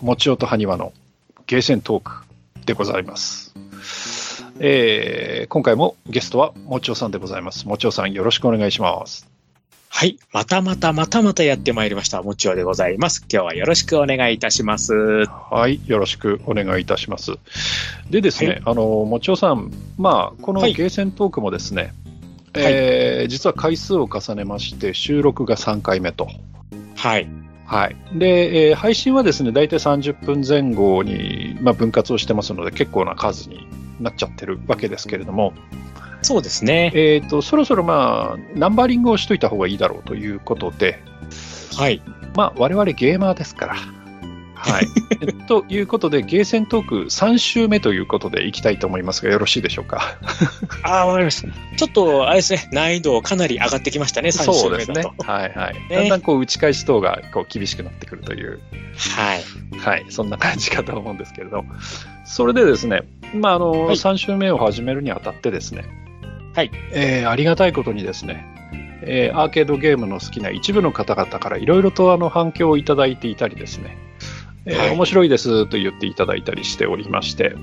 もちおとはにわのゲーセントークでございます。えー今回もゲストはもちおさんでございます。もちおさんよろしくお願いします。はい。またまたまたまたやってまいりました。もちおでございます。今日はよろしくお願いいたします。はい、よろしくお願いいたします。でですね、はいあの、もちおさん、まあ、このはいゲーセントークもですね、えー実は回数を重ねまして、収録が3回目と。はい。はい。で、えー配信はですね、大体30分前後に、まあ、分割をしてますので、結構な数になっちゃってるわけですけれども、そうですね。えっ、と、そろそろまあ、ナンバリングをしといた方がいいだろうということで、はい。まあ、我々ゲーマーですから。はい。え ということで、ゲーセントーク3週目ということでいきたいと思いますが、よろしいでしょうか？ああ、わかりました。ちょっと、あれですね、難易度かなり上がってきましたね、3 週そうですね目だと。。はいはい。ねだんだんこう打ち返し等がこう厳しくなってくるという、はい。はい、そんな感じかと思うんですけれど、それでですね、まああのはい3週目を始めるにあたってですね、はいえーありがたいことにですね、えーアーケードゲームの好きな一部の方々からいろいろとあの反響をいただいていたりですね、えーはい面白いですと言っていただいたりしておりまして、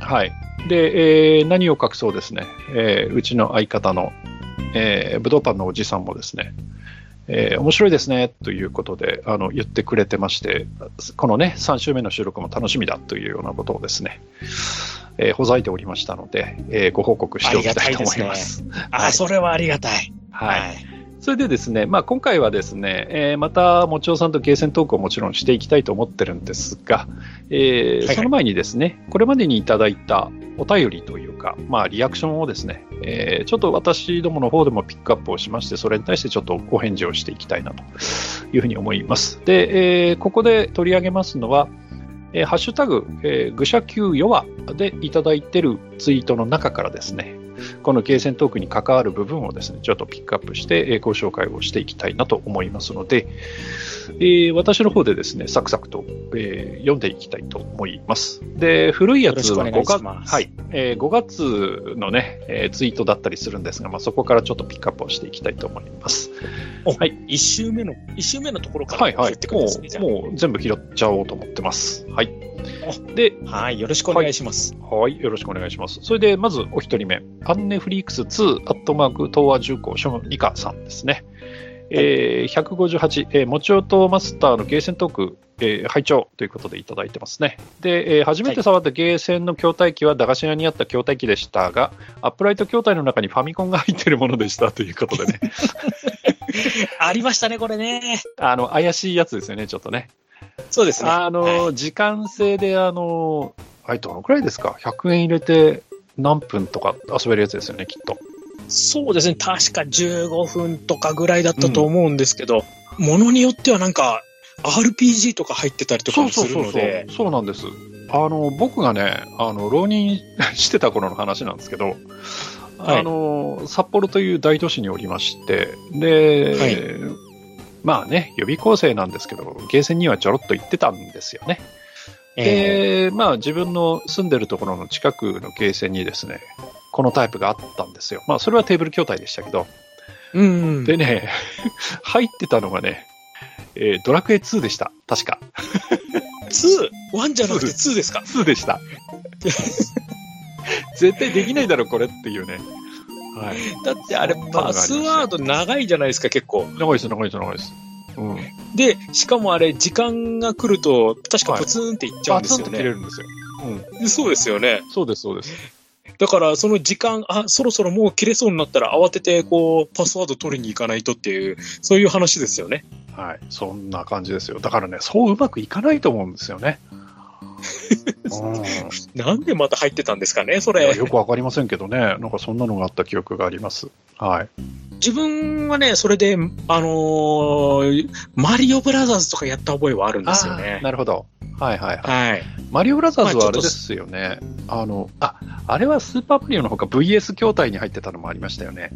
はい。で、えー何を隠そうですね、えーうちの相方の、えー、ブドウパンのおじさんもですね、えー面白いですねということであの言ってくれてまして、このね、3週目の収録も楽しみだというようなことをですね、えーほざいておりましたので、えーご報告しておきたいと思います。ああ、はいそれはありがたい。はい。それでですね、まあ、今回はですね、えーまた、もちおさんとゲーセントークをもちろんしていきたいと思ってるんですが、えーはいはいその前にですね、これまでにいただいたお便りというか、まあ、リアクションをですね、えーちょっと私どもの方でもピックアップをしまして、それに対してちょっとお返事をしていきたいなというふうに思います。で、えーここで取り上げますのは、えーハッシュタグ、えー、愚者級弱でいただいてるツイートの中からですね、このゲーセントークに関わる部分をですね、ちょっとピックアップして、えーご紹介をしていきたいなと思いますので、えー私の方でですね、サクサクと、えー読んでいきたいと思います。で、古いやつは5よろしくお願いし月、はい、えー5月のね、えーツイートだったりするんですが、まあ、そこからちょっとピックアップをしていきたいと思います。はい一週目の、一週目のところからはいはい言って。くるんですね。じゃもう、もう全部拾っちゃおうと思ってます。はい。で、あはい。よろしくお願いします。はい、よろしくお願いします。それで、まずお一人目、アンネフリークス2、アットマーク、東亜重工、ショムリカさんですね。えー、158、えー、もちおとマスターのゲーセントーク、えー、拝聴ということでいただいてますね。で、えー初めて触ったゲーセンの筐体機は駄菓子屋にあった筐体機でしたが、アップライト筐体の中にファミコンが入っているものでしたということでね、ありましたね、これね。あの、怪しいやつですよね、ちょっとね。そうですね。あの、はい時間制で、あの、はい、どのくらいですか ?100 円入れて何分とか遊べるやつですよね、きっと。そうですね。確か15分とかぐらいだったと思うんですけど、ものによってはなんか、RPG とか入ってたりとかもするので、そうなんです。あの、僕がね、あの、浪人 してた頃の話なんですけど、はいあの、札幌という大都市におりまして、で、はいまあね、予備校生なんですけど、ゲーセンにはちょろっと行ってたんですよね。えで、まあ自分の住んでるところの近くのゲーセンにですね、このタイプがあったんですよ。まあそれはテーブル筐体でしたけど、ーうん。でね、入ってたのがね、えードラクエ2でした。確か。2?1 じゃなくて2ですか？2でした。絶対できないだろ、これっていうね。はい。だってあれパスワード長いじゃないですか、結構。長いです、長いです、長いです。うん。で、しかもあれ、時間が来ると、確かポツンっていっちゃうんですよね。切れるんですよ。うん。でそうですよね。そうです、そうです。だから、その時間、あ、そろそろもう切れそうになったら慌てて、こう、パスワード取りに行かないとっていう、そういう話ですよね。はい。そんな感じですよ。だからね、そううまくいかないと思うんですよね。うんなんでまた入ってたんですかね、それ。よくわかりませんけどね、なんかそんなのがあった記憶があります。はい。自分はね、それで、あのーマリオブラザーズとかやった覚えはあるんですよね。なるほど。はいはいはい。はい。マリオブラザーズはあれですよね。あの、あ、あれはスーパーマリオのほか VS 筐体に入ってたのもありましたよね。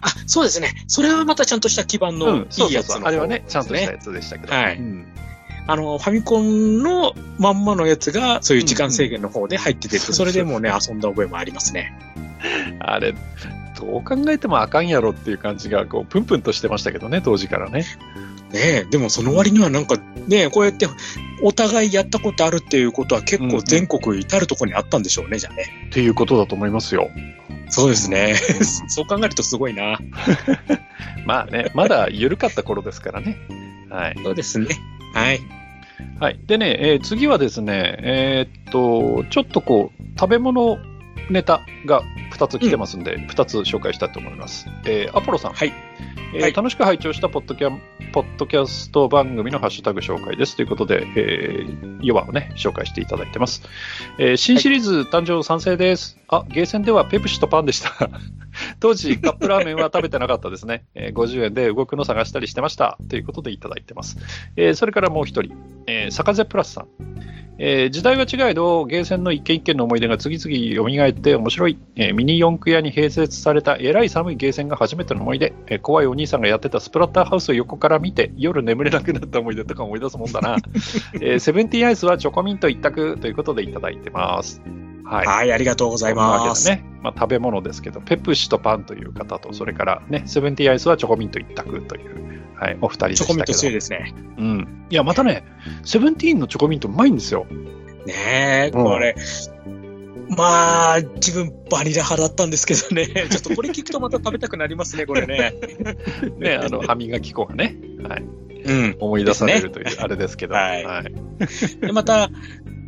あ、そうですね。それはまたちゃんとした基盤のそういいやつの方そうそうあれはね、ちゃんとしたねやつでしたけど。はいうんあの、ファミコンのまんまのやつが、そういう時間制限の方で入ってて、それでもうね、遊んだ覚えもありますね。あれ、どう考えてもあかんやろっていう感じが、こう、プンプンとしてましたけどね、当時からね。ねえ、でもその割にはなんか、ねえ、こうやって、お互いやったことあるっていうことは結構全国至るところにあったんでしょうね、じゃあね。っていうことだと思いますよ。そうですね。うん そう考えるとすごいな。まあね、まだ緩かった頃ですからね。はい。そうですね。はい。はい。でね、えー次はですね、えーっと、ちょっとこう、食べ物ネタが2つ来てますんで、2つ紹介したいと思います。えーアポロさん。はい。えーはい楽しく拝聴したポッドキャポッドキャスト番組のハッシュタグ紹介ですということで、えー、ヨバをね、紹介していただいてます。えー新シリーズ誕生賛成です。あ、ゲーセンではペプシとパンでした。当時、カップラーメンは食べてなかったですね。えー50円で動くの探したりしてました。ということでいただいてます。えーそれからもう一人、えー、坂瀬プラスさん。えー時代は違えど、ゲーセンの一軒一軒の思い出が次々蘇って面白い、えーミニ四駆屋に併設されたえらい寒いゲーセンが初めての思い出、えー怖いお兄さんがやってたスプラッターハウスを横から見て夜眠れなくなった思い出とか思い出すもんだな、えーセブンティーンアイスはチョコミント一択ということでいただいてます。はい。はい、ありがとうございま。すね。まあ、食べ物ですけど、ペプシとパンという方と、それからね、セブンティーンアイスはチョコミント一択という、はい、お二人でしたけど。チョコミント強いですね。うん。いや、またね、セブンティーンのチョコミントうまいんですよ。ねえ、うんこれ。まあ、自分バニラ派だったんですけどね。ちょっとこれ聞くとまた食べたくなりますね、これね。ね、あの、歯磨き粉がね、はい、うん。思い出されるという、あれですけど、はいはい。で、また、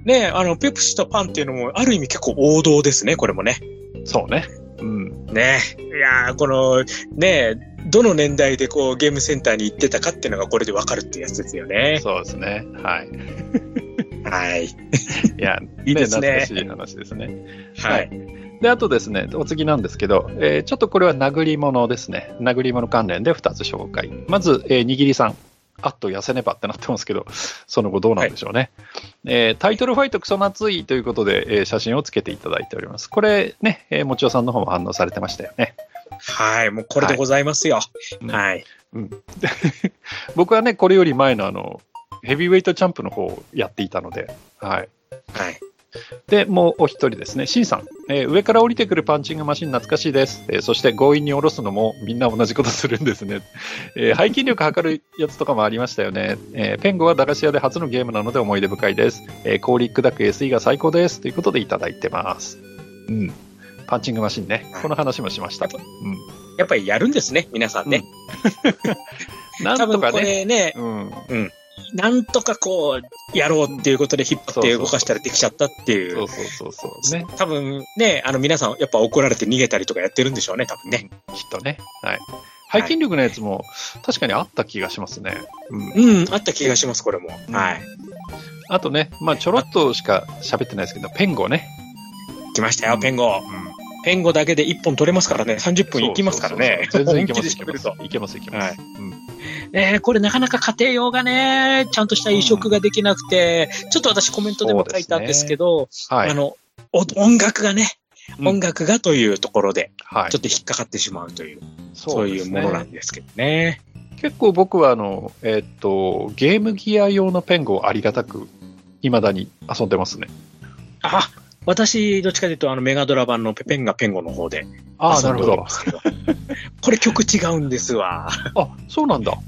ねあの、ペプシとパンっていうのも、ある意味結構王道ですね、これもね。そうね。うん。ねいやーこの、ねどの年代でこう、ゲームセンターに行ってたかっていうのがこれでわかるっていうやつですよね。そうですね。はい。はい。いや、いいですね懐かしい話ですね。はい。で、あとですね、お次なんですけど、えーちょっとこれは殴り物ですね。殴り物関連で2つ紹介。まず、えー、にぎりさん。あっと痩せねばってなってますけど、その後どうなんでしょうね。えータイトルファイトクソ夏いということで、えー写真をつけていただいております。これね、えーもちおさんの方も反応されてましたよね。はい。もうこれでございますよ。いはい。うん、僕はね、これより前のあの、ヘビーウェイトチャンプの方をやっていたので、はい。はい。で、もうお一人ですね、シンさん、えー上から降りてくるパンチングマシン懐かしいです。えーそして強引に下ろすのもみんな同じことするんですね。えー 背筋力測るやつとかもありましたよね。えーペンゴは駄菓子屋で初のゲームなので思い出深いです。えー氷砕く SE が最高です。ということでいただいてます。うん。パンチングマシンね。この話もしました。うん。やっぱりやるんですね、皆さんね。なん多分ことかね。れね、うん。なんとかこう、やろうっていうことで引っ張って動かしたらできちゃったっていそうう。そうそうそう。ね。多分ね、あの皆さんやっぱ怒られて逃げたりとかやってるんでしょうね、多分ね。きっとね。はい。背筋力のやつも確かにあった気がしますね。うん。うん、あった気がします、これも。うんはい。あとね、まあちょろっとしか喋ってないですけど、ペンゴね。来ましたよ、ペンゴ。ペンゴだけで1本取れますからね、30分いきますからね。そうそうそう全然いけます、いけます。いけます、これなかなか家庭用がね、ちゃんとした移植ができなくて、ちょっと私コメントでも書いたんですけど、はい。あの、お音楽がね、うん音楽がというところで、はいちょっと引っかかってしまうという、そそういうものなんですけどね。結構僕はあの、えーっと、ゲームギア用のペンゴをありがたく、未だに遊んでますね。あ、私、どっちかというと、あの、メガドラ版のペペンガペンゴの方でああ、なるほど。これ曲違うんですわ。あ、そうなんだ。は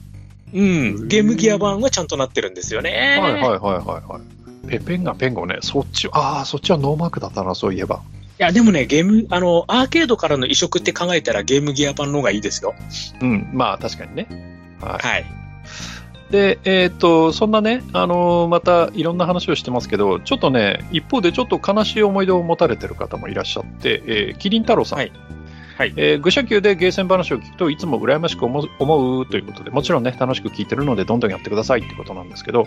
うん。ゲームギア版はちゃんとなってるんですよね。いはいはいはいはい。ペペンガペンゴね、そっち、ああ、そっちはノーマークだったな、そういえば。いや、でもね、ゲーム、あの、アーケードからの移植って考えたらゲームギア版の方がいいですよ。うん、まあ確かにね。はい。はい。で、えっ、と、そんなね、あのーまたいろんな話をしてますけど、ちょっとね、一方でちょっと悲しい思い出を持たれてる方もいらっしゃって、えーキリン太郎さん。はい。はい。えー愚者級でゲーセン話を聞くといつも羨ましく思う思うということで、もちろんね、楽しく聞いてるので、どんどんやってくださいってことなんですけど、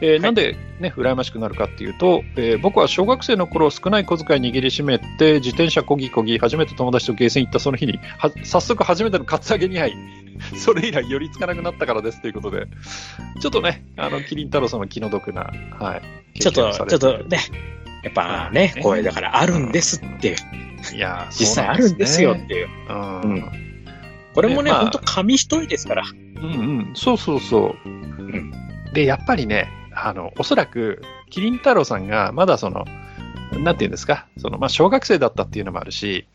えーなんでね、羨ましくなるかっていうと、えー僕は小学生の頃少ない小遣い握りしめて、自転車こぎこぎ、初めて友達とゲーセン行ったその日に、は早速初めてのカツアゲ2杯、それ以来寄りつかなくなったからですということで、ちょっとね、あの、キリン太郎さんの気の毒な、はい。ちょっと、ちょってとね、やっぱね、これだからあるんですっていう、いやー、実際あるんですよっていう。うん。ううんん、これもね、ねまあほんと紙一重ですから。うん、そうそうそう。で、やっぱりね、あの、おそらく、キリン太郎さんが、まだその、なんていうんですか、その、まあ、小学生だったっていうのもあるし、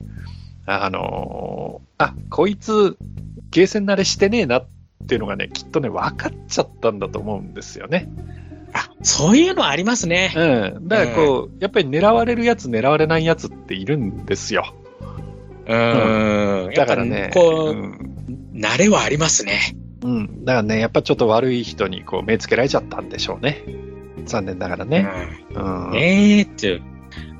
あのーあ、こいつ、ゲーセン慣れしてねえなっていうのがね、きっとね、分かっちゃったんだと思うんですよね。あ、そういうのありますね。うん。だからこう、やっぱり狙われるやつ、狙われないやつっているんですよ。うん。だからねこう、うん慣れはありますね。うん。だからね、やっぱちょっと悪い人にこう目つけられちゃったんでしょうね。残念ながらね。うん。うん。ねえっていう。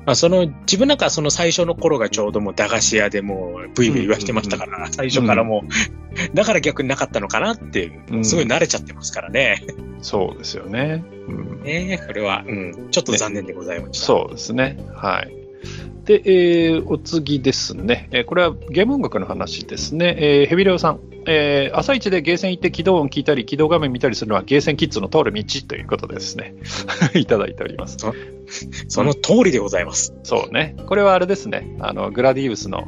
まあ、その、自分なんかその最初の頃がちょうどもう駄菓子屋でもうブイブイ言わしてましたから、最初からもう、だから逆になかったのかなっていうう、んすごい慣れちゃってますからね。そうですよね。うん。ねえ、これは、うん、ちょっと残念でございました。そうですね。はい。で、えーお次ですね。えーこれはゲーム音楽の話ですね。えーヘビレオさん。えー朝一でゲーセン行って起動音聞いたり、起動画面見たりするのはゲーセンキッズの通る道ということでですね。いただいております。その通りでございます。そうね。これはあれですね。あの、グラディウスの、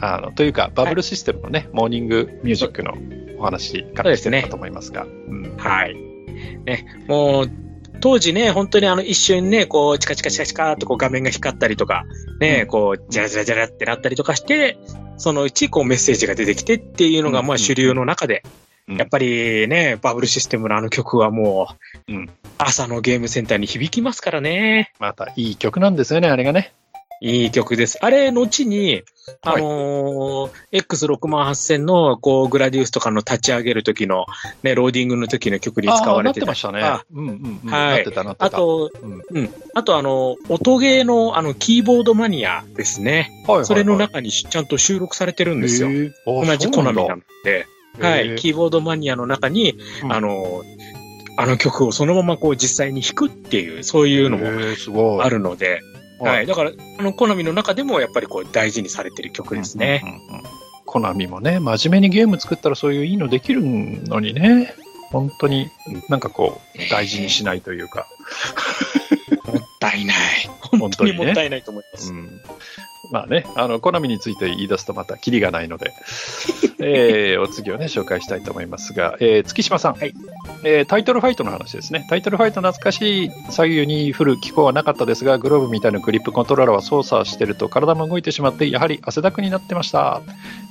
あの、というか、バブルシステムのね、モーニングミュージックのお話からしてるかと思いますが。うんはい。ね、もう、当時ね、本当にあの一瞬ね、こう、チカチカチカチカとこう画面が光ったりとか、ね、うんこう、ジャラジャラジャラってなったりとかして、そのうちこうメッセージが出てきてっていうのがうんまあ主流の中で、うんやっぱりね、バブルシステムのあの曲はもう、うん朝のゲームセンターに響きますからね。また、いい曲なんですよね、あれがね。いい曲です。あれ、後に、あのー X68000 の、こう、グラディウスとかの立ち上げる時の、ね、ローディングの時の曲に使われてたあーなってましたねあ。うんうんうん。はい。あと、うん、うん。あと、あの、音ゲーの、あの、キーボードマニアですね。はいはいはいそれの中にちゃんと収録されてるんですよ。同じコナミなので。はい。キーボードマニアの中に、うんあの、あの曲をそのままこう実際に弾くっていう、そういうのもへーすごい。あるので、はい。だから、あの、コナミの中でもやっぱりこう大事にされてる曲ですね。うんうんうん。コナミもね、真面目にゲーム作ったらそういういいのできるのにね、本当になんかこう、大事にしないというか、もったいない。本本当にね当にもったいないと思います。うんまあね、あの、コナミについて言い出すとまたキリがないので、えーお次をね、紹介したいと思いますが、えー月島さん、はいえータイトルファイトの話ですね。タイトルファイト懐かしい左右に振る機構はなかったですが、グローブみたいなグリップコントローラーは操作してると体も動いてしまって、やはり汗だくになってました。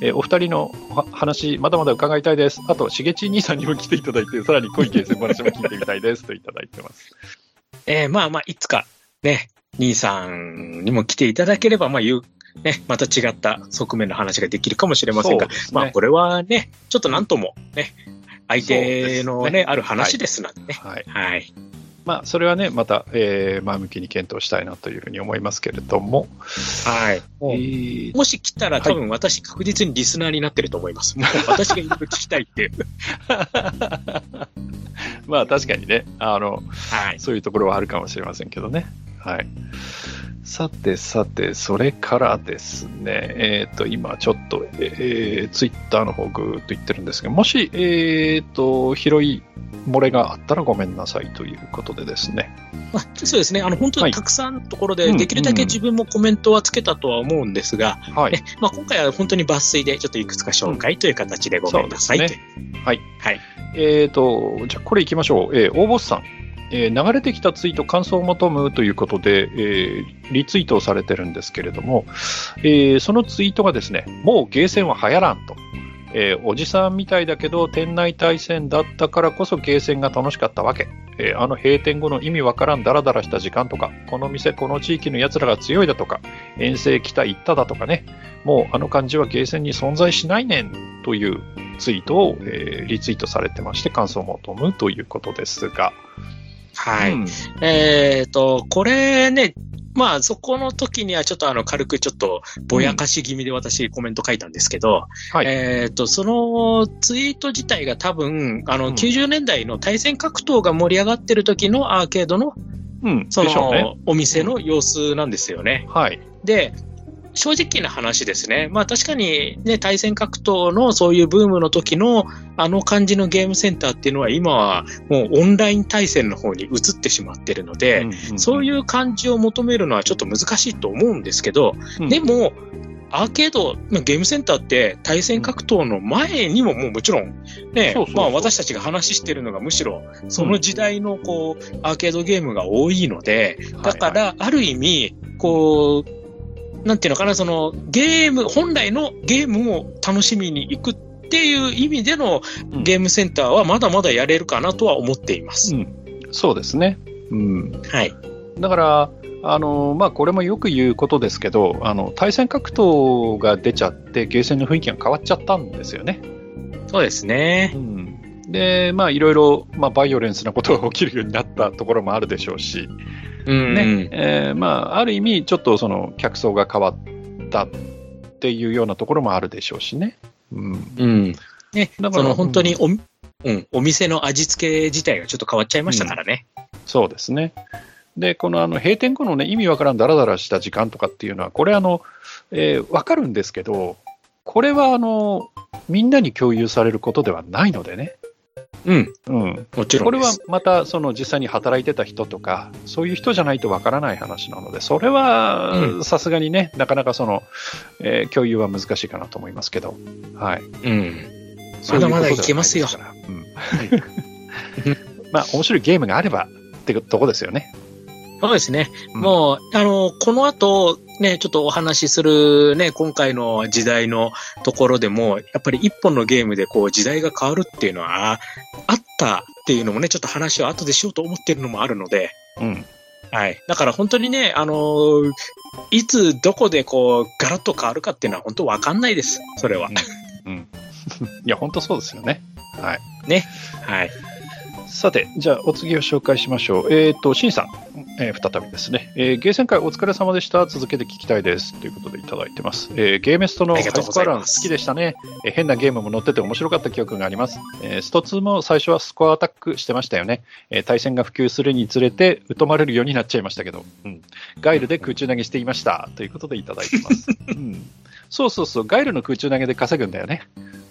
えーお二人のは話、まだまだ伺いたいです。あと、しげち兄さんにも来ていただいて、さらに濃いゲーセン話も聞いてみたいです。といただいてます。えーまあまあ、いつか、ね、兄さんにも来ていただければ、まあ、言う、ね、また違った側面の話ができるかもしれませんが、ねまあ、これはね、ちょっとなんとも、ね、相手のね、ねある話ですのでね。はい。はい。まあ、それはね、また、えー前向きに検討したいなというふうに思いますけれども、はい。えーもし来たら多分私確実にリスナーになってると思います。も う私がいろいろ聞きたいっていう。まあ確かにね、あの、はい。そういうところはあるかもしれませんけどね。はい。さてさて、それからですね、えっ、と、今ちょっと、えー、ツイッターの方ぐーっと言ってるんですが、もし、えっ、と、拾い漏れがあったらごめんなさいということでですね。まあ、そうですね。あの、本当はいにたくさんのところで、うんできるだけ自分もコメントはつけたとは思うんですが、はい。ね、まあ今回は本当に抜粋でちょっといくつか紹介という形でごめんなさいう。そうですはい。はい。えっ、と、じゃあこれ行きましょう。えー、大ボスさん。えー流れてきたツイート感想を求むということで、えーリツイートをされてるんですけれども、えーそのツイートがですね、もうゲーセンは流行らんと。えーおじさんみたいだけど、店内対戦だったからこそゲーセンが楽しかったわけ。えーあの閉店後の意味わからんダラダラした時間とか、この店、この地域の奴らが強いだとか、遠征来た行っただとかね、もうあの感じはゲーセンに存在しないねんというツイートを、えーリツイートされてまして、感想を求むということですが。はい。うんえっ、と、これね、まあそこの時にはちょっとあの軽くちょっとぼやかし気味で私コメント書いたんですけど、はい。えっ、と、そのツイート自体が多分、あのうん90年代の対戦格闘が盛り上がってる時のアーケードのうん。そでしょうね。のお店の様子なんですよね。はい。で、正直な話ですね。まあ確かにね、対戦格闘のそういうブームの時のあの感じのゲームセンターっていうのは今はもうオンライン対戦の方に移ってしまってるので、そうういう感じを求めるのはちょっと難しいと思うんですけど、ん、でも、アーケード、まあゲームセンターって対戦格闘の前にももうもちろんねそうそうそう、まあ私たちが話してるのがむしろその時代のこう、アーケードゲームが多いので、だかはいら、ある意味、こう、なんていうのかな、その、ゲーム、本来のゲームを楽しみに行くっていう意味でのうんゲームセンターはまだまだやれるかなとは思っています。うんそうですね。うん。はい。だから、あのまあ、これもよく言うことですけど、あの対戦格闘が出ちゃって、ゲーセンの雰囲気が変わっちゃったんですよね。そうですね。で、まあ、いろいろ、まあ、バイオレンスなことが起きるようになったところもあるでしょうし、うん、ねえーまあ、ある意味、ちょっとその客層が変わったっていうようなところもあるでしょうしね。うん、うん。ね、だからその本当にお,、うん、お店の味付け自体がちょっと変わっちゃいましたからね。そうですね。で、このあの閉店後のね、意味わからんダラダラした時間とかっていうのは、これあの、えーわかるんですけど、これはあの、みんなに共有されることではないのでね。うん、うん。もちろこれは。また、その実際に働いてた人とか、そういう人じゃないとわからない話なので、それはうさすがにね、なかなかその、えー共有は難しいかなと思いますけど、はい。うん。まだまだいけますようん まあ、面白いゲームがあればってとこですよね。そうですね。うんもう、あの、この後、ね、ちょっとお話しするね、今回の時代のところでも、やっぱり一本のゲームでこう時代が変わるっていうのは、ああったっていうのもね、ちょっと話を後でしようと思ってるのもあるので、うん。はい。だから本当にね、あのいつどこでこう、ガラッと変わるかっていうのは本当わかんないです。それは。うん。いや、本当そうですよね。はい。はい。さて、じゃあ、お次を紹介しましょう。えっ、と、シンさん、えー再びですね。えーゲーセン会お疲れ様でした。続けて聞きたいです。ということでいただいてます。えーゲーメストのハイスコアラン好きでしたね、えー変なゲームも載ってて面白かった記憶があります。えースト2も最初はスコアアタックしてましたよね。えー対戦が普及するにつれて疎まれるようになっちゃいましたけど、うん、ガイルで空中投げしていました。ということでいただいてます。うん、そうそうそう、ガイルの空中投げで稼ぐんだよね。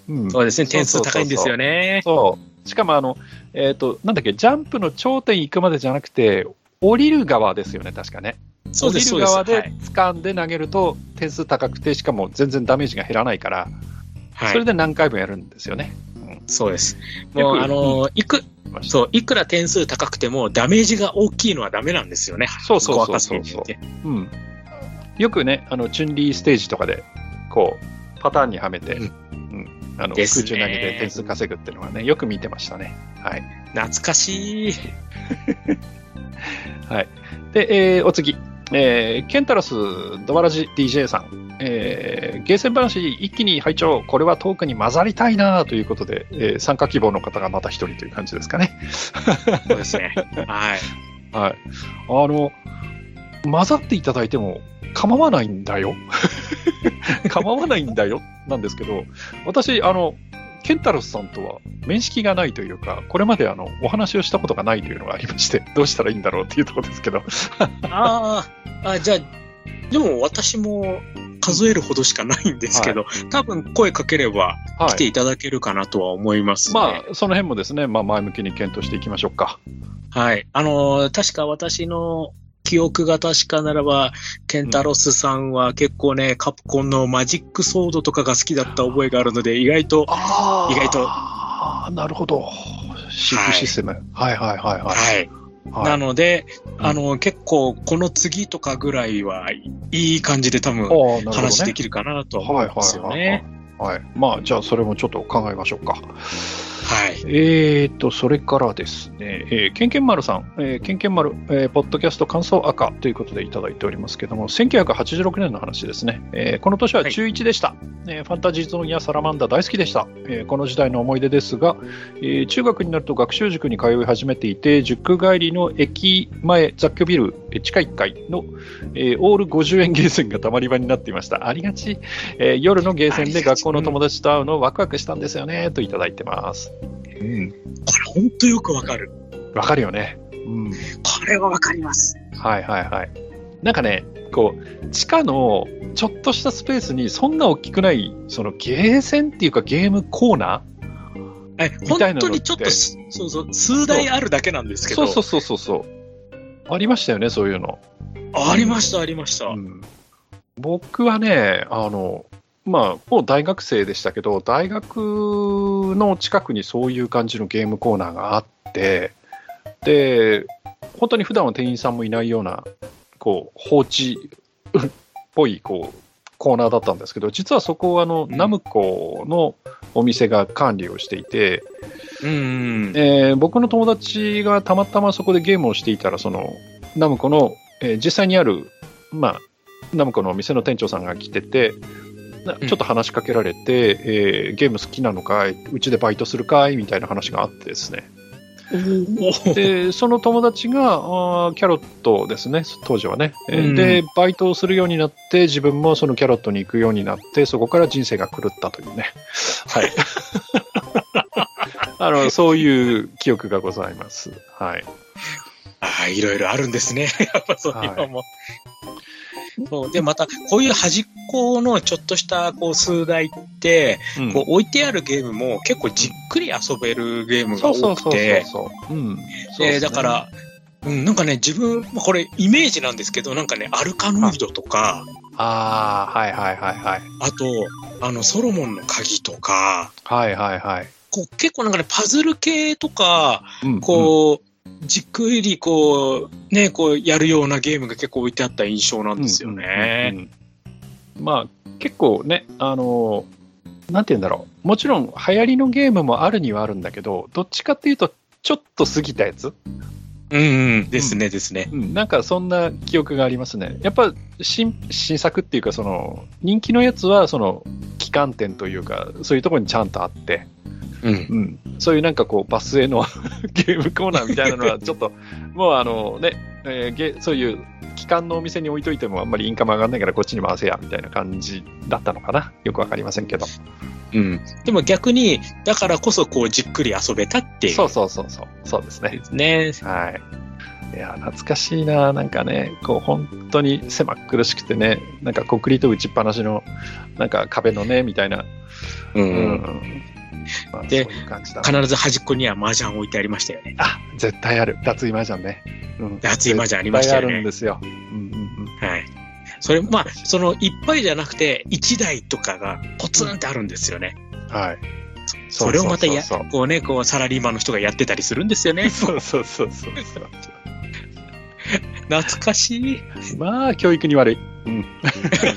うん、そうですね。点数高いんですよね。そう。しかもあの、えっ、と、なんだっけ、ジャンプの頂点行くまでじゃなくて、降りる側ですよね、確かね。降りる側はいで掴んで投げると点数高くて、しかも全然ダメージが減らないから、はい。それで何回もやるんですよね。そうです。もう、あの、いく、うんそう、いくら点数高くてもダメージが大きいのはダメなんですよね。そうそうそうそうスコア稼ぎってうん。よくね、あの、チュンリーステージとかで、こう、パターンにはめて、ううんん。あの、空中投げで点数稼ぐっていうのはね、よく見てましたね。はい。懐かしい。はい。で、えーお次。えーケンタロス、ドバラジ DJ さん。えーゲーセン話一気に拝聴これはトークに混ざりたいなということで、えー参加希望の方がまた一人という感じですかね。そうですね。はい。はい。あの、混ざっていただいても構わないんだよ。構わないんだよ。なんですけど、私、あの、ケンタロスさんとは面識がないというか、これまであのお話をしたことがないというのがありまして、どうしたらいいんだろうっていうところですけど、あーあ、じゃあ、でも私も数えるほどしかないんですけど、多分声かければはい来ていただけるかなとは思います、ね。まあ、その辺もですね、まあ、前向きに検討していきましょうか。はい。あのー確か私の記憶が確かならば、ケンタロスさんは結構ね、カプコンのマジックソードとかが好きだった覚えがあるので、意外と、あ意外とああ、なるほど。シープシステム。はい、はい、はい、はい。はい。はいなので、うんあの、結構、この次とかぐらいは、いい感じで多分、話できるかなとは思いますよね。はい。はい。まあ、じゃあ、それもちょっと考えましょうか。はい。えーと、それからですね、えー、ケンケン丸さん、えー、ケンケン丸、えーポッドキャスト感想赤ということでいただいておりますけども、1986年の話ですね。えーこの年は中1でした、えーファンタジーゾーンやサラマンダ大好きでした。えーこの時代の思い出ですが、えー中学になると学習塾に通い始めていて、塾帰りの駅前雑居ビル、えー地下1階の、えーオール50円ゲーセンがたまり場になっていました。ありがち。えー夜のゲーセンで学校の友達と会うのワクワクしたんですよね、といただいてます。うん。これ本当よくわかる。わかるよね。うん。これはわかります。はいはいはい。なんかね、こう、地下のちょっとしたスペースにそんな大きくない、そのゲーセンっていうかゲームコーナえ、みたいなのって本当にちょっとす、そうそう、数台あるだけなんですーけど。そうそうそうそうそう。ありましたよね、そういうの。ありました、ありました。うん、僕はね、あの、まあ、もう大学生でしたけど、大学の近くにそういう感じのゲームコーナーがあって、で、本当に普段は店員さんもいないような、こう、放置っぽい、こう、コーナーだったんですけど、実はそこはあの、うんナムコの、お店が管理をしていて、うんうん。えー僕の友達がたまたまそこでゲームをしていたら、そのナムコの、えー実際にある、まあ、ナムコのお店の店長さんが来てて、ちょっと話しかけられて、えーゲーム好きなのかい、うちでバイトするかいみたいな話があってですね。おで、その友達が、あーキャロットですね、当時はね。えーうんで、バイトをするようになって、自分もそのキャロットに行くようになって、そこから人生が狂ったというね。はい。あの、そういう記憶がございます。はい。ああ、いろいろあるんですね。やっぱそういうのも。そう。で、また、こういう端っこのちょっとした、こう、数台って、うん。こう、置いてあるゲームも結構じっくり遊べるゲームが多くて、だか、ら、うん、なんかね、自分、まあこれ、イメージなんですけど、なんかね、アルカノイドとか、ああ、はいはいはいはい。あと、あの、ソロモンの鍵とか、はいはいはい。こう結構なんかね、パズル系とか、うん、こう、じっくりこう、ね、こうやるようなゲームが結構置いてあった印象なんですよね。うんうんうんまあ、結構ね、あの、なんて言うんだろう。もちろん、流行りのゲームもあるにはあるんだけど、どっちかっていうと、ちょっと過ぎたやつ、うん、うん、ですね、ですね。うん、なんかそんな記憶がありますね。やっぱ新新作っていうか、その人気のやつは、その旗艦店というか、そういうところにちゃんとあって、うん。うん、そういうなんかこう、バスへの ゲームコーナーみたいなのは、ちょっと、もうあのね、えーゲそういう機関のお店に置いといてもあんまりインカム上がんないからこっちに回せや、みたいな感じだったのかな。よくわかりませんけど。うん。でも逆に、だからこそこうじっくり遊べたっていう。そうそうそうそう。そうですね。ね。はい。いや、懐かしいな。なんかね、こう、本当に狭苦しくてね、なんかコンクリート打ちっぱなしの、なんか壁のね、みたいな。う。うんん。まあ、で。必ず端っこには麻雀置いてありましたよね。あ、絶対ある。脱衣麻雀ね。うん。脱衣麻雀ありましたよねあるんですよ。うんうんうん。はい。それ、まあ、その、いっぱいじゃなくて、1台とかがポツンってあるんですよね。はい。それをまたやこうね、こう、サラリーマンの人がやってたりするんですよね。そうそうそうそうそう。懐かしい。まあ、教育に悪い。うん。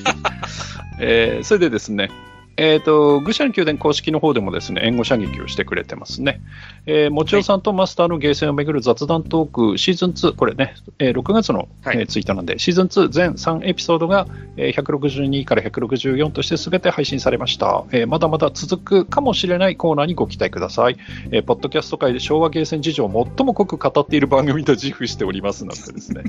えーそれでですね、えっ、と、愚者の宮殿公式の方でもですね、援護射撃をしてくれてますね。えー、もちおさんとマスターのゲーセンをめぐる雑談トークシーズン2、これね、えー6月の、はいえーツイートなんで、シーズン2全3エピソードが、えー162から164として全て配信されました、えーまだまだ続くかもしれないコーナーにご期待ください。えーポッドキャスト界で昭和ゲーセン事情を最も濃く語っている番組と自負しておりますなんてですね。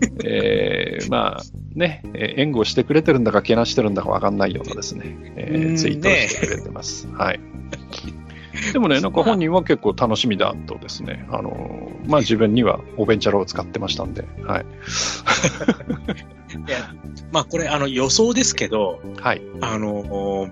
えーまあね、えー援護してくれてるんだか、けなしてるんだか分かんないようなですね、えーうんツイートをしてくれてます。はい。でもね、なんか本人は結構楽しみだとですね、あのーまあ自分にはおベンチャロを使ってましたんで、はい。まあ、これ、あの、予想ですけど、はい。あの、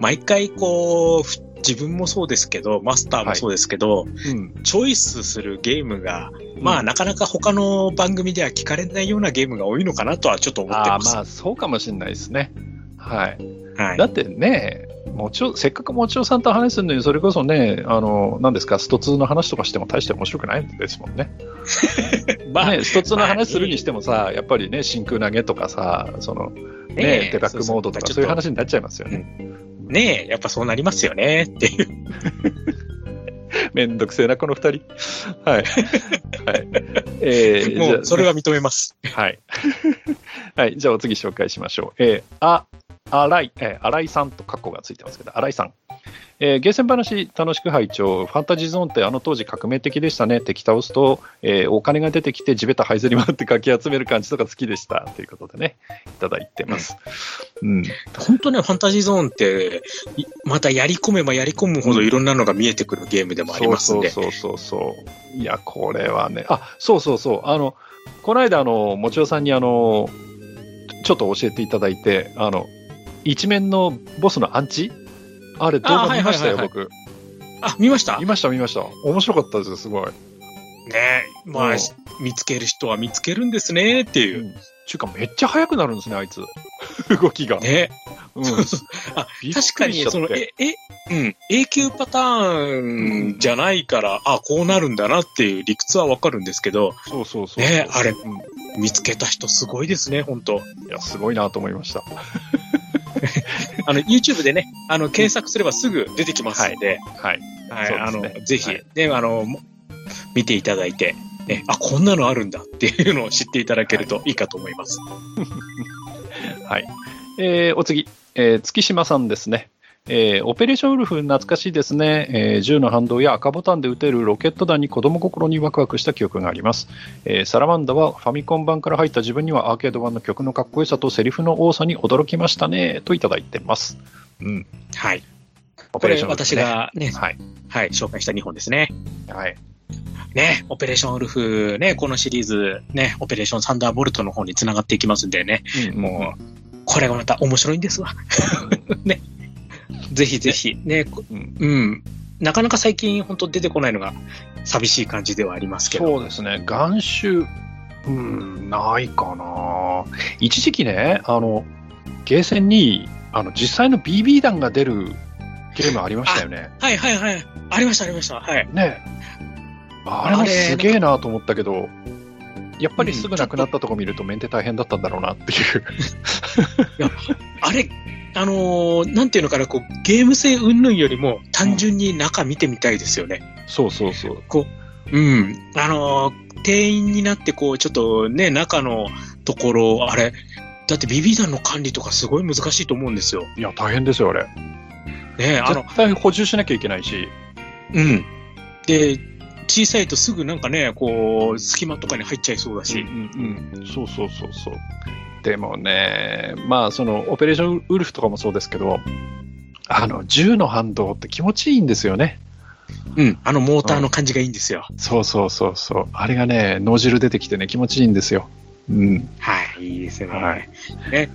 毎回こう、ふ自分もそうですけど、マスターもそうですけど、うん。チョイスするゲームが、まあ、なかなか他の番組では聞かれないようなゲームが多いのかなとはちょっと思ってます。ああまあそうかもしれないですね。はい。はいだ。ってね、もちおせっかくもちおさんと話するのに、それこそね、あの、何ですか、スト2の話とかしても大して面白くないですもんね。まあ、ね、スト2の話するにしてもさ、やっぱりね、真空投げとかさ、その、ね、デバッグモードとかそういう話になっちゃいますよね。ねえ、やっぱそうなりますよね、っていう。めんどくせえな、この二人。はい。はい。えー、もう、それは認めます。あ、はい。はい、じゃあお次紹介しましょう。えー、あ、新井、えー、新井さんとカッコがついてますけど、新井さん。えー、ゲーセン話楽しく拝聴ファンタジーゾーンってあの当時革命的でしたね。敵倒すと、えーお金が出てきて地べた這いずり回ってかき集める感じとか好きでした。ということでね、いただいてます。うん。本当ね、ファンタジーゾーンって、いまたやり込めばやり込むほどいろんなのが見えてくるゲームでもありますんで。そうそうそうそう。いや、これはね、あ、そうそうそう。あの、この間、あの、もちおさんに、あの、ちょっと教えていただいて、あの、一面のボスのアンチ？あれ、動あ画見ましたよ、はい僕。あ、見ました？見ました、見ました。面白かったです、すごい。ねまあ、うん見つける人は見つけるんですね、っていう。うんちゅうか、めっちゃ速くなるんですね、あいつ。動きが。ね。うん。あびっ確かに、その、え、え、うん、永久パターンじゃないから、あ、こうなるんだなっていう理屈はわかるんですけど、そうそうそう。ねあれうん見つけた人すごいですね、本当いや、すごいなと思いました。あの、YouTube でね、あの、検索すればすぐ出てきますので、はい。はい、あのぜひ、はいね、あの、も見ていただいて、ね、あ、こんなのあるんだっていうのを知っていただけるといいかと思います。はい。えーお次、えー月島さんですね。えーオペレーションウルフ懐かしいですね、えー銃の反動や赤ボタンで撃てるロケット弾に子供心にワクワクした記憶があります、えーサラマンダはファミコン版から入った自分にはアーケード版の曲のかっこよさとセリフの多さに驚きましたねといただいてます。うん。はい。オこれ、私ウルフねがね、はい。はい、紹介した2本ですね。はい。ね、オペレーションウルフ、ね、このシリーズ、ね、オペレーションサンダーボルトの方に繋がっていきますんでね、もう、これがまた面白いんですわ。ね。ぜひぜひ、ね、こうん、うん。なかなか最近本当出てこないのが寂しい感じではありますけど。そうですね、眼臭、うん、ないかな。一時期ね、あの、ゲーセンに、あの、実際の BB 弾が出るゲームありましたよね。はいはいはい。ありましたありました。はい。ねあれもすげえなと思ったけど、やっぱりすぐなくなったとこ見るとメンテ大変だったんだろうなっていう。あれ、あのーなんていうのかな、こう、ゲーム性云々よりも単純に中見てみたいですよね。そうそうそう。うん。あのー店員になってこう、ちょっとね、中のところ、あれ、だってビビ弾の管理とかすごい難しいと思うんですよ。いや、大変ですよ、あれ。ね、あの、絶対補充しなきゃいけないし。うん。で、小さいとすぐなんかね、こう、隙間とかに入っちゃいそうだし。うんうん、そうそうそうそう。でもね、まあ、その、オペレーションウルフとかもそうですけど、あの、銃の反動って気持ちいいんですよね。うん。あのモーターの感じがいいんですよ。そうそうそうそう。あれがね、脳汁出てきてね、気持ちいいんですよ。うん。はい、いいですね。はいね。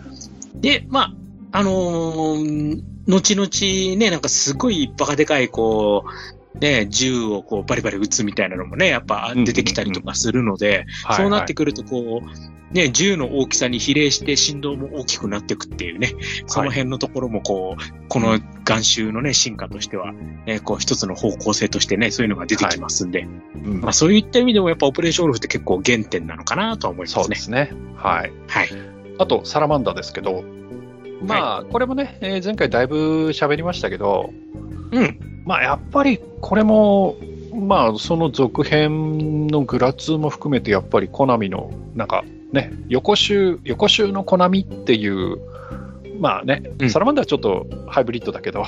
で、まあ、あのー後々ね、なんかすごいバカでかい、こう、ね、銃をこうバリバリ撃つみたいなのもね、やっぱ出てきたりとかするので、そうなってくると、こう、ね、銃の大きさに比例して振動も大きくなっていくっていうね、その辺のところもこう、この眼臭のね、進化としては、ね、こう一つの方向性としてね、そういうのが出てきますんで、うんまあそういった意味でもやっぱオペレーションウルフって結構原点なのかなとは思いますね。そうですね。はい。はい。あと、サラマンダですけど、まあ、これもね、えー前回だいぶ喋りましたけど、うん。まあ、やっぱりこれも、まあ、その続編のグラツーも含めて、やっぱりコナミの、なんかね、横集、横集のコナミっていう、まあね、うんサラマンダはちょっとハイブリッドだけど、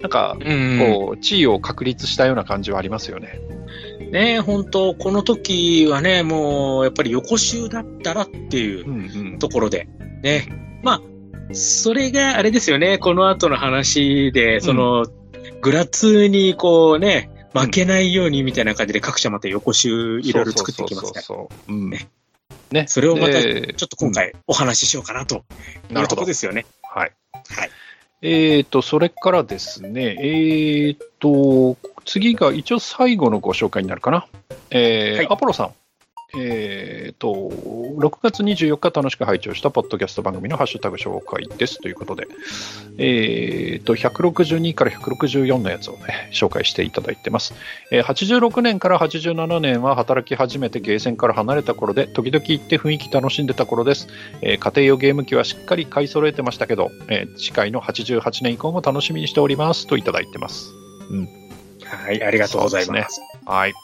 なんか、うん。こう、地位を確立したような感じはありますよね。ね本当この時はね、もう、やっぱり横集だったらっていううんうん。ところで、ね。まあ、それがあれですよね、この後の話で、その、グラツーにこうね、負けないようにみたいな感じで各社また横集いろいろ作っていきますから。そうそうそうそう。うん。ねね。それをまた、でちょっと今回お話ししようかなというとこなるほど。ですよね。はい。はい。えーと、それからですね、えーと、次が一応最後のご紹介になるかな。えーはいアポロさん。えーと、6月24日楽しく拝聴したポッドキャスト番組のハッシュタグ紹介ですということで、えーと、162から164のやつをね、紹介していただいてます。えー86年から87年は働き始めてゲーセンから離れた頃で、時々行って雰囲気楽しんでた頃です。えー家庭用ゲーム機はしっかり買い揃えてましたけど、えー次回の88年以降も楽しみにしておりますといただいてます。はい、ありがとうございます。はい。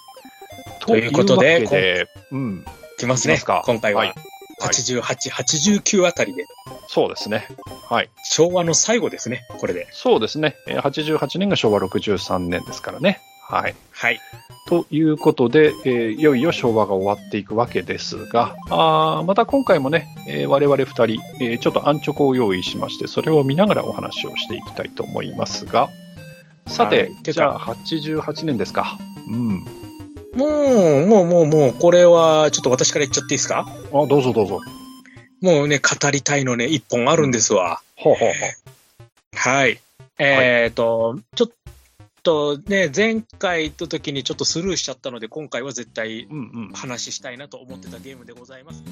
ということででうん、きますねすか。今回ははい88、89あたりで、そうですね。はい。昭和の最後ですね、これで。そうですね。えー88年が昭和63年ですからね。はい。はい。ということで、えーいよいよ昭和が終わっていくわけですが、あーまた今回もね、えー我々2人、えーちょっとアンチョコを用意しまして、それを見ながらお話をしていきたいと思いますが、さて、はいじゃあ88年ですか。うん。もう、もう、もう、もう、これは、ちょっと私から言っちゃっていいですか？あ、どうぞどうぞ。もうね、語りたいのね、一本あるんですわ。ほうほうほう。はい。えっ、と、ちょっとね、前回の時にちょっとスルーしちゃったので、今回は絶対うんうん。話したいなと思ってたゲームでございます。